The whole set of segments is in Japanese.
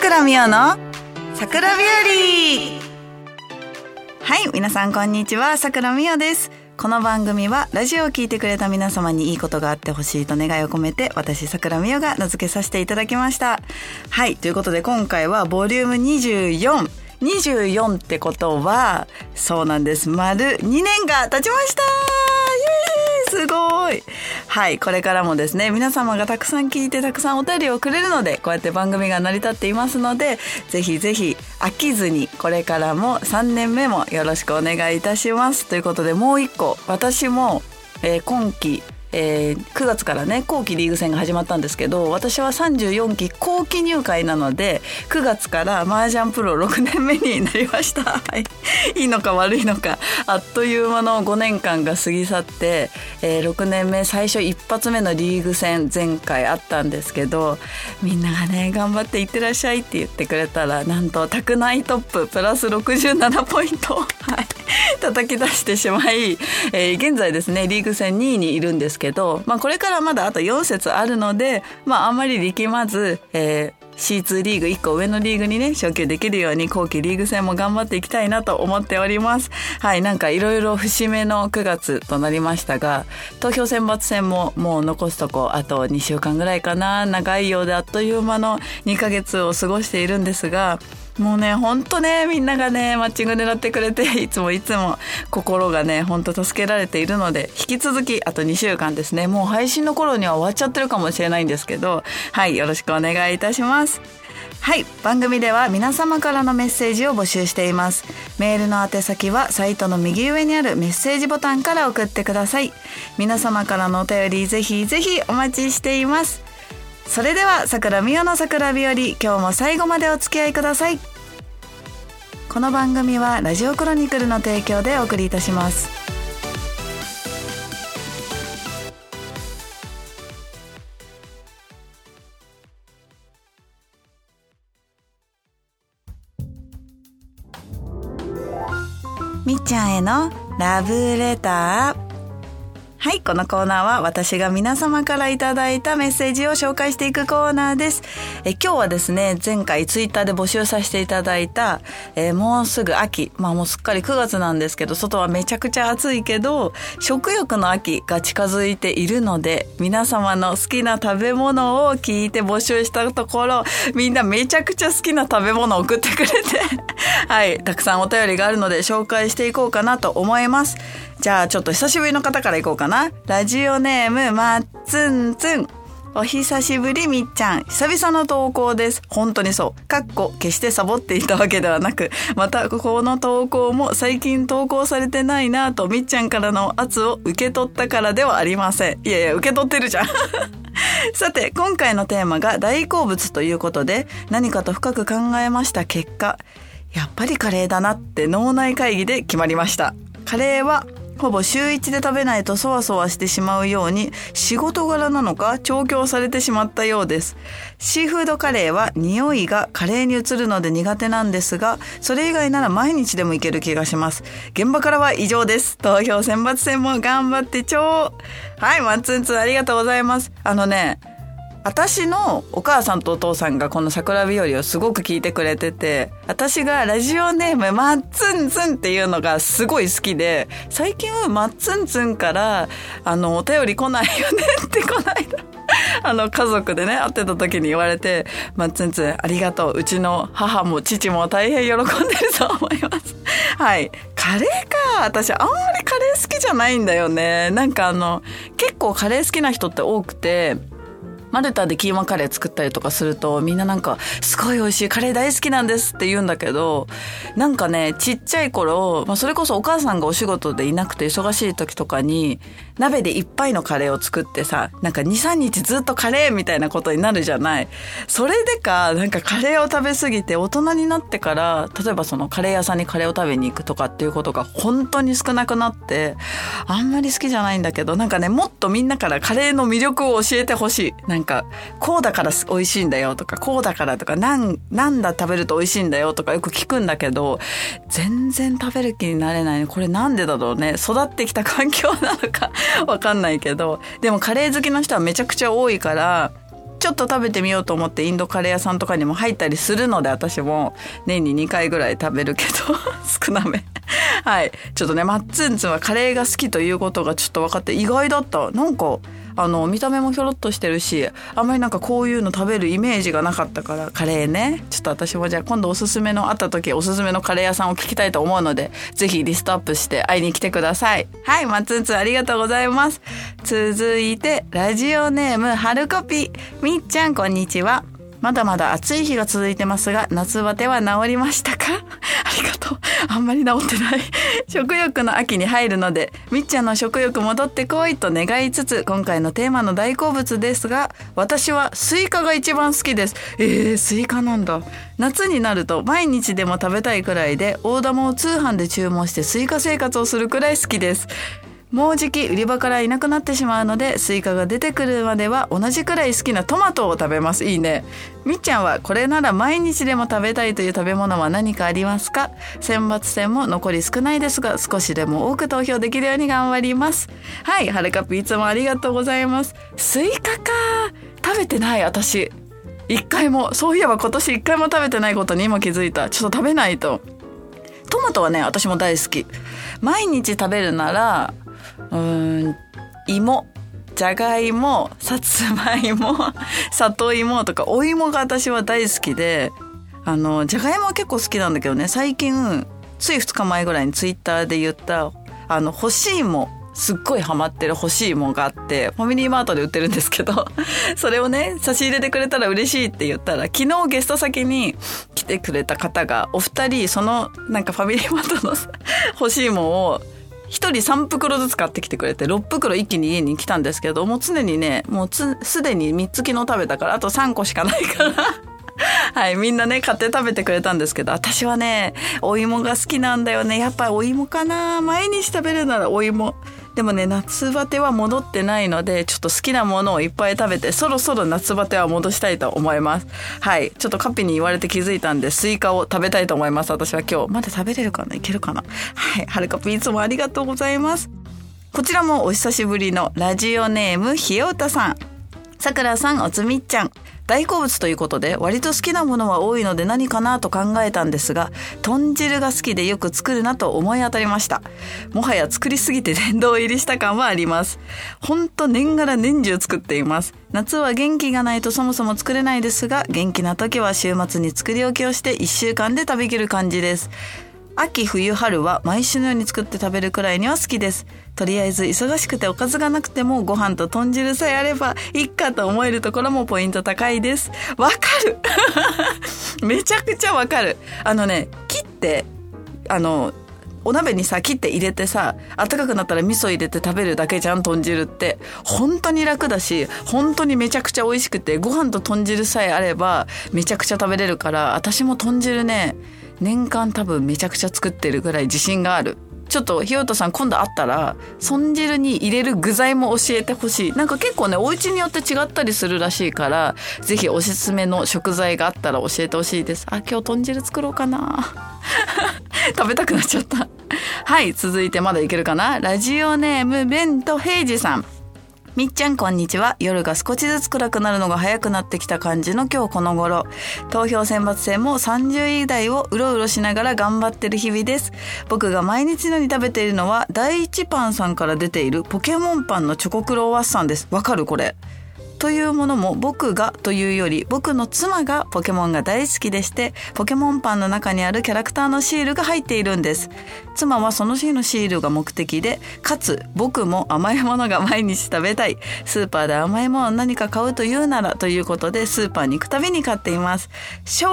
倉美代の桜日和。はい皆さんこんにちは。桜美代です。この番組はラジオを聞いてくれた皆様にいいことがあってほしいと願いを込めて私桜美代が名付けさせていただきました。はいということで今回はボリューム24 24ってことはそうなんです。丸2年が経ちました。すごい。はいこれからもですね皆様がたくさん聞いてたくさんお便りをくれるのでこうやって番組が成り立っていますのでぜひぜひ飽きずにこれからも3年目もよろしくお願いいたします。ということでもう一個私も、えー、今期えー、9月からね後期リーグ戦が始まったんですけど私は34期後期入会なので9月から麻雀プロ6年目になりました、はい、いいのか悪いのかあっという間の5年間が過ぎ去って、えー、6年目最初一発目のリーグ戦前回あったんですけどみんながね頑張っていってらっしゃいって言ってくれたらなんと宅内トッププラス67ポイント、はい、叩き出してしまい、えー、現在ですねリーグ戦2位にいるんですけど、まあ、これからまだあと4節あるので、まあ、あんまり力まず、えー C2 リーグ1個上のリーグにね、昇級できるように後期リーグ戦も頑張っていきたいなと思っております。はい、なんかいろいろ節目の9月となりましたが、投票選抜戦ももう残すとこあと2週間ぐらいかな、長いようであっという間の2ヶ月を過ごしているんですが、もうねほんとねみんながねマッチング狙ってくれて いつもいつも心がねほんと助けられているので引き続きあと2週間ですね。もう配信の頃には終わっちゃってるかもしれないんですけどはいよろしくお願いいたします。はい番組では皆様からのメッセージを募集しています。メールの宛先はサイトの右上にあるメッセージボタンから送ってください。皆様からのお便りぜひぜひお待ちしています。それでは桜美代の桜日和今日も最後までお付き合いください。この番組はラジオクロニクルの提供でお送りいたします。みっちゃんへのラブレター。はい、このコーナーは私が皆様からいただいたメッセージを紹介していくコーナーです。え今日はですね、前回ツイッターで募集させていただいた、えもうすぐ秋、まあもうすっかり9月なんですけど、外はめちゃくちゃ暑いけど、食欲の秋が近づいているので、皆様の好きな食べ物を聞いて募集したところ、みんなめちゃくちゃ好きな食べ物を送ってくれて はい、たくさんお便りがあるので紹介していこうかなと思います。じゃあちょっと久しぶりの方からいこうかな。ラジオネーム、まっつんつん。お久しぶりみっちゃん。久々の投稿です。本当にそう。かっこ、決してサボっていたわけではなく、また、この投稿も最近投稿されてないなとみっちゃんからの圧を受け取ったからではありません。いやいや、受け取ってるじゃん。さて、今回のテーマが大好物ということで、何かと深く考えました結果、やっぱりカレーだなって脳内会議で決まりました。カレーはほぼ週1で食べないとそわそわしてしまうように仕事柄なのか調教されてしまったようです。シーフードカレーは匂いがカレーに移るので苦手なんですが、それ以外なら毎日でもいける気がします。現場からは以上です。投票選抜戦も頑張ってちょうはい、マッツンツンありがとうございます。あのね、私のお母さんとお父さんがこの桜日和をすごく聞いてくれてて、私がラジオネームマッツンツンっていうのがすごい好きで、最近はマッツンツンから、あの、お便り来ないよねってこないだ。あの、家族でね、会ってた時に言われて、マッツンツンありがとう。うちの母も父も大変喜んでると思います。はい。カレーか。私あんまりカレー好きじゃないんだよね。なんかあの、結構カレー好きな人って多くて、マルタでキーマカレー作ったりとかするとみんななんかすごい美味しいカレー大好きなんですって言うんだけどなんかねちっちゃい頃、まあ、それこそお母さんがお仕事でいなくて忙しい時とかに鍋でいっぱいのカレーを作ってさなんか23日ずっとカレーみたいなことになるじゃない。それでかなんかカレーを食べ過ぎて大人になってから例えばそのカレー屋さんにカレーを食べに行くとかっていうことが本当に少なくなってあんまり好きじゃないんだけどなんかねもっとみんなからカレーの魅力を教えてほしい。なんかこうだから美味しいんだよとかこうだからとかなんなんだ食べると美味しいんだよとかよく聞くんだけど全然食べる気になれないこれなんでだろうね。育ってきた環境なのかわかんないけど。でもカレー好きの人はめちゃくちゃ多いからちょっと食べてみようと思ってインドカレー屋さんとかにも入ったりするので私も。年に2回ぐらい食べるけど 少なめ。はい。ちょっとねマッツンツンはカレーが好きということがちょっと分かって意外だった。なんかあの見た目もひょろっとしてるしあんまりなんかこういうの食べるイメージがなかったからカレーね。ちょっと私もじゃあ今度おすすめのあった時おすすめのカレー屋さんを聞きたいと思うのでぜひリストアップして会いに来てください。はいマッツンツンありがとうございます。続いてラジオネームはるかぴみっちゃんこんにちは。まだまだ暑い日が続いてますが、夏バテは治りましたか？ありがとう。あんまり治ってない。食欲の秋に入るので、みっちゃんの食欲戻ってこいと願いつつ、今回のテーマの大好物ですが、私はスイカが一番好きです。えー、スイカなんだ。夏になると毎日でも食べたいくらいで、大玉を通販で注文してスイカ生活をするくらい好きです。もうじき売り場からいなくなってしまうのでスイカが出てくるまでは同じくらい好きなトマトを食べます。いいね。みっちゃんはこれなら毎日でも食べたいという食べ物は何かありますか？選抜戦も残り少ないですが少しでも多く投票できるように頑張ります。はいはるかぴいつもありがとうございます。スイカか。食べてない私。一回もそういえば今年一回も食べてないことに今気づいた。ちょっと食べないと。トマトはね私も大好き。毎日食べるならうん芋じゃがいもさつまいも 里芋とかお芋が私は大好きであのじゃがいもは結構好きなんだけどね最近つい2日前ぐらいにツイッターで言ったあの干し芋すっごいハマってる干しい芋があってファミリーマートで売ってるんですけど それをね差し入れてくれたら嬉しいって言ったら昨日ゲスト先に来てくれた方がお二人そのなんかファミリーマートの干しい芋を1人3袋ずつ買ってきてくれて6袋一気に家に来たんですけどもう常にねもうすでに3つ昨日食べたからあと3個しかないから はい、みんなね、買って食べてくれたんですけど、私はね、お芋が好きなんだよね。やっぱお芋かな毎日食べるならお芋。でもね、夏バテは戻ってないので、ちょっと好きなものをいっぱい食べて、そろそろ夏バテは戻したいと思います。はい。ちょっとはるかぴに言われて気づいたんで、スイカを食べたいと思います。私は今日。まだ食べれるかな？いけるかな？はい。はるかぴいつもありがとうございます。こちらもお久しぶりのラジオネームひようたさん。さくらさん、おつみっちゃん。大好物ということで割と好きなものは多いので何かなと考えたんですが豚汁が好きでよく作るなと思い当たりました。もはや作りすぎて殿堂入りした感はあります。ほんと年がら年中作っています。夏は元気がないとそもそも作れないですが元気な時は週末に作り置きをして1週間で食べきる感じです。秋冬春は毎週のように作って食べるくらいには好きです。とりあえず忙しくておかずがなくてもご飯と豚汁さえあればいっかと思えるところもポイント高いです。わかる。めちゃくちゃわかる。あのね切ってあのお鍋にさ切って入れてさ暖かくなったら味噌入れて食べるだけじゃん豚汁って。本当に楽だし本当にめちゃくちゃ美味しくてご飯と豚汁さえあればめちゃくちゃ食べれるから私も豚汁ね年間多分めちゃくちゃ作ってるぐらい自信がある。ちょっとひよとさん今度会ったら豚汁に入れる具材も教えてほしい。なんか結構ねお家によって違ったりするらしいからぜひおすすめの食材があったら教えてほしいです。あ今日豚汁作ろうかな。食べたくなっちゃった。はい続いてまだいけるかな。ラジオネームベントヘイジさん。みっちゃんこんにちは。夜が少しずつ暗くなるのが早くなってきた感じの今日この頃。投票選抜戦も30位台をうろうろしながら頑張ってる日々です。僕が毎日のように食べているのは、第一パンさんから出ているポケモンパンのチョコクロワッサンです。わかるこれ。というものも僕がというより僕の妻がポケモンが大好きでしてポケモンパンの中にあるキャラクターのシールが入っているんです。妻はその日のシールが目的でかつ僕も甘いものが毎日食べたい。スーパーで甘いもの何か買うというならということでスーパーに行くたびに買っています。正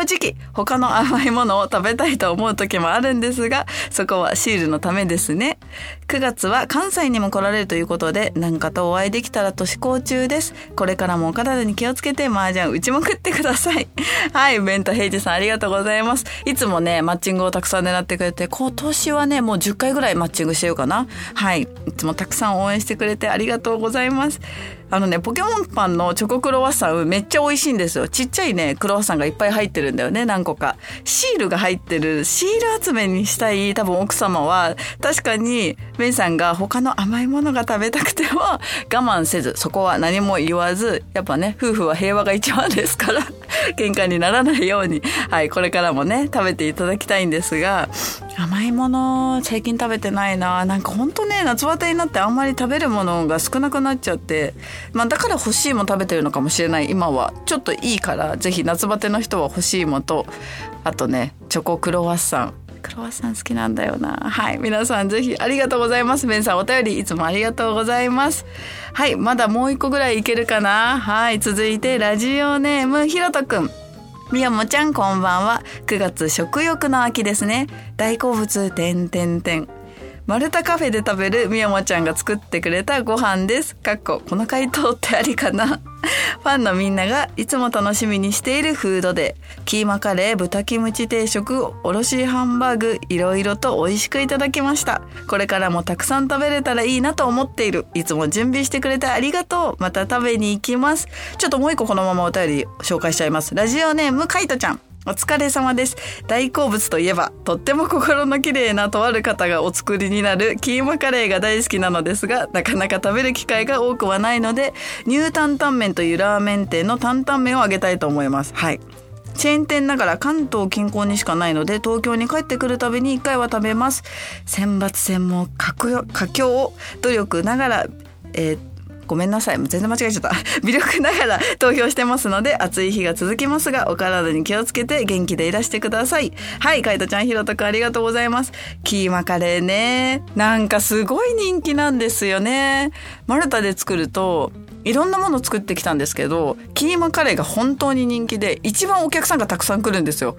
直他の甘いものを食べたいと思う時もあるんですがそこはシールのためですね。9月は関西にも来られるということで何かとお会いできたらと思考中です。これからもお体に気をつけて麻雀打ちまくってください。はい、ベントヘイジさんありがとうございます。いつもね、マッチングをたくさん狙ってくれて、今年はね、もう10回ぐらいマッチングしてるかな。はい、いつもたくさん応援してくれてありがとうございます。あのね、ポケモンパンのチョコクロワッサンめっちゃ美味しいんですよ。ちっちゃいね、クロワッサンがいっぱい入ってるんだよね、何個か。シールが入ってる、シール集めにしたい多分奥様は、確かに、ベンさんが他の甘いものが食べたくても我慢せず、そこは何も言わず、やっぱね、夫婦は平和が一番ですから、喧嘩にならないように、はい、これからもね、食べていただきたいんですが、甘いもの、最近食べてないな。なんかほんとね、夏バテになってあんまり食べるものが少なくなっちゃって、まあだから欲しいも食べてるのかもしれない今は。ちょっといいから、ぜひ夏バテの人は欲しいもと、あとね、チョコクロワッサン。クロワッサン好きなんだよな。はい。皆さんぜひありがとうございます。ベンさんお便りいつもありがとうございます。はい。まだもう一個ぐらいいけるかな。はい。続いてラジオネームひろとくん。みやもちゃんこんばんは。9月食欲の秋ですね。大好物、てんてんてん。マルタカフェで食べるみやもちゃんが作ってくれたご飯です。かっこ、この回答ってありかな？ファンのみんながいつも楽しみにしているフードで、キーマカレー、豚キムチ定食、おろしハンバーグ、いろいろと美味しくいただきました。これからもたくさん食べれたらいいなと思っている。いつも準備してくれてありがとう。また食べに行きます。ちょっともう一個このままお便り紹介しちゃいます。ラジオネーム、カイトちゃん。お疲れ様です。大好物といえば、とっても心の綺麗なとある方がお作りになるキーマカレーが大好きなのですが、なかなか食べる機会が多くはないので、ニュータンタン麺というラーメン店の担々麺をあげたいと思います。はい。チェーン店ながら関東近郊にしかないので東京に帰ってくるたびに1回は食べます選抜戦も佳境を努力ながら、えー、ごめんなさい。全然間違えちゃった。微力ながら投票してますので、暑い日が続きますが、お体に気をつけて元気でいらしてください。はい、カイトちゃん、ひろとくんありがとうございます。キーマカレーね。なんかすごい人気なんですよね。マルタで作ると、いろんなもの作ってきたんですけど、キーマカレーが本当に人気で、一番お客さんがたくさん来るんですよ。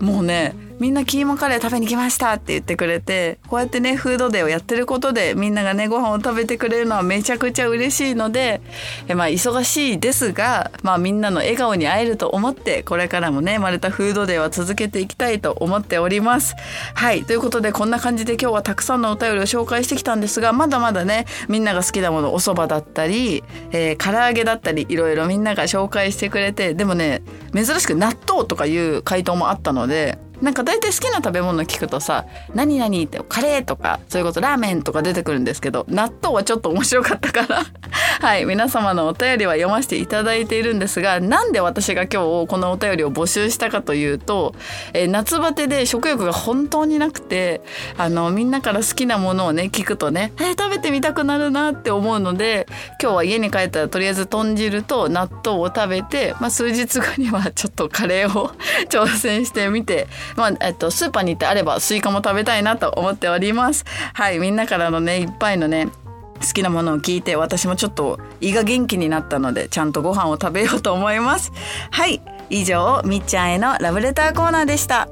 もうね、みんなキーマカレー食べに来ましたって言ってくれてこうやってねフードデーをやってることでみんながねご飯を食べてくれるのはめちゃくちゃ嬉しいのでえまあ忙しいですがまあみんなの笑顔に会えると思ってこれからもねマルタフードデーは続けていきたいと思っております。はいということでこんな感じで今日はたくさんのお便りを紹介してきたんですがまだまだねみんなが好きなものお蕎麦だったり、えー、唐揚げだったりいろいろみんなが紹介してくれてでもね珍しく納豆とかいう回答もあったのでなんか大体好きな食べ物聞くとさ「何々」ってカレーとかそういうことラーメンとか出てくるんですけど納豆はちょっと面白かったから。はい皆様のお便りは読ませていただいているんですがなんで私が今日このお便りを募集したかというと、えー、夏バテで食欲が本当になくてあのみんなから好きなものをね聞くとね、えー、食べてみたくなるなって思うので今日は家に帰ったらとりあえず豚汁と納豆を食べて、まあ、数日後にはちょっとカレーを 挑戦してみてまあ、えっと、スーパーに行ってあればスイカも食べたいなと思っております。はい、みんなからのね、いっぱいのね、好きなものを聞いて私もちょっと胃が元気になったのでちゃんとご飯を食べようと思います。はい、以上みっちゃんへのラブレターコーナーでした。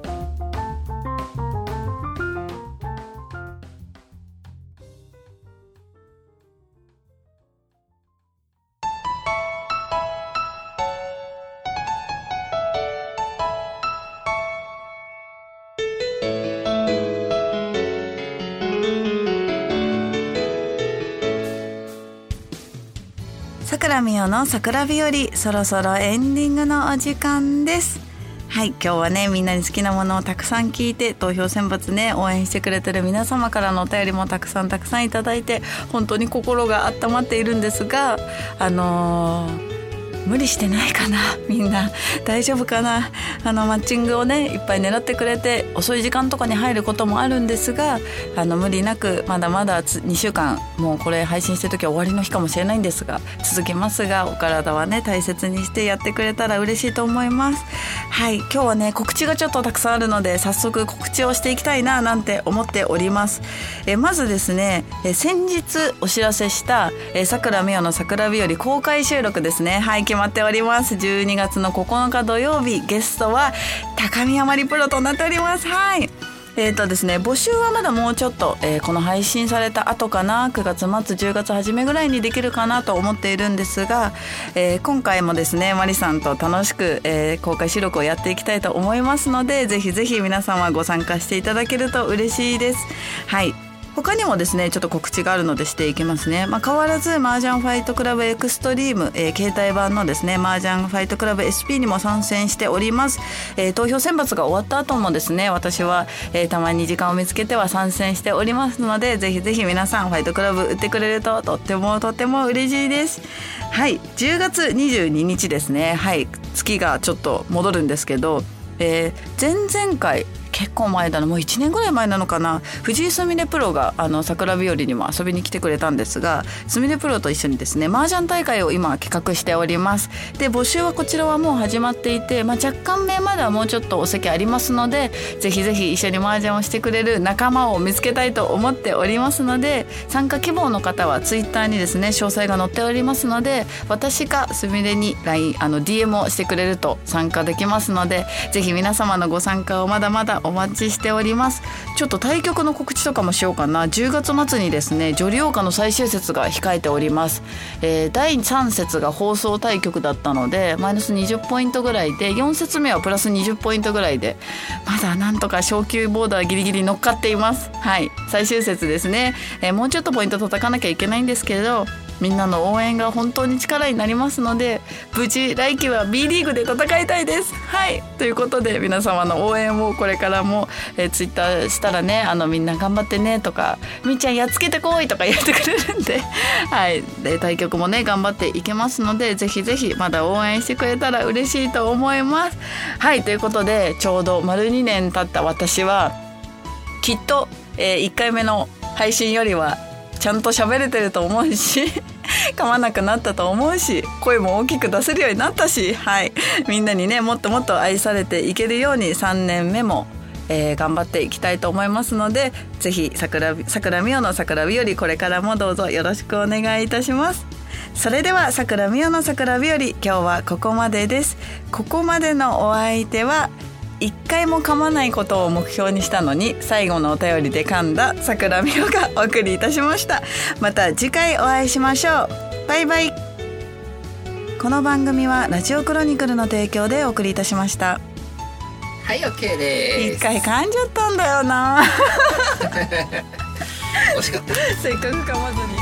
の桜日和そろそろエンディングのお時間です。はい今日はねみんなに好きなものをたくさん聞いて投票選抜ね応援してくれてる皆様からのお便りもたくさんたくさんいただいて本当に心が温まっているんですがあのー無理してないかな。みんな大丈夫かな。あのマッチングをねいっぱい狙ってくれて遅い時間とかに入ることもあるんですがあの無理なくまだまだ2週間もうこれ配信してる時は終わりの日かもしれないんですが続けますがお体はね大切にしてやってくれたら嬉しいと思います。はい今日はね告知がちょっとたくさんあるので早速告知をしていきたいななんて思っております。えまずですねえ先日お知らせしたさくらみおの桜日和公開収録ですね。はい決まっております。12月の9日土曜日ゲストは高見山りプロとなっております。はい。えーとですね、募集はまだもうちょっと、えー、この配信された後かな。9月末10月初めぐらいにできるかなと思っているんですが、えー、今回もですねマリさんと楽しく、えー、公開収録をやっていきたいと思いますのでぜひぜひ皆様ご参加していただけると嬉しいです。はい。他にもですねちょっと告知があるのでしていきますね、まあ、変わらず麻雀ファイトクラブエクストリーム、えー、携帯版のですね麻雀ファイトクラブ SP にも参戦しております、えー、投票選抜が終わった後もですね私は、えー、たまに時間を見つけては参戦しておりますのでぜひぜひ皆さんファイトクラブ打ってくれるととってもとっても嬉しいです。はい。10月22日ですね。はい。月がちょっと戻るんですけど、えー、前々回結構前だな。もう1年ぐらい前なのかな。藤井すみれプロがあの桜日和にも遊びに来てくれたんですがすみれプロと一緒にですね麻雀大会を今企画しております。で募集はこちらはもう始まっていて、まあ、若干名まではもうちょっとお席ありますのでぜひぜひ一緒に麻雀をしてくれる仲間を見つけたいと思っておりますので参加希望の方はツイッターにですね詳細が載っておりますので私かすみれに LINE あの DM をしてくれると参加できますのでぜひ皆様のご参加をまだまだお待ちしております。ちょっと対局の告知とかもしようかな。10月末にですね女流王の最終節が控えております、えー、第3節が放送対局だったのでマイナス20ポイントぐらいで4節目はプラス20ポイントぐらいでまだなんとか昇級ボーダーギリギリ乗っかっています。はい。最終節ですね、えー、もうちょっとポイント叩かなきゃいけないんですけどみんなの応援が本当に力になりますので無事来季は B リーグで戦いたいです。はい。ということで皆様の応援をこれからも、えー、ツイッターしたらねあのみんな頑張ってねとかみーちゃんやっつけてこいとか言ってくれるんで はい。で対局もね頑張っていけますのでぜひぜひまだ応援してくれたら嬉しいと思います。はい。ということでちょうど丸2年経った私はきっと、えー、1回目の配信よりはちゃんと喋れてると思うし 噛まなくなったと思うし声も大きく出せるようになったし、はい、みんなにねもっともっと愛されていけるように3年目もえー、頑張っていきたいと思いますのでぜひ桜桜美代の桜日和これからもどうぞよろしくお願いいたします。それでは桜美代の桜日和今日はここまでです。ここまでのお相手は一回も噛まないことを目標にしたのに最後のお便りで噛んだ桜美代がお送りいたしました。また次回お会いしましょう。バイバイ。この番組はラジオクロニクルの提供でお送りいたしました。はい OK です。一回噛んじゃったんだよな。惜しかった。せっかく噛まずに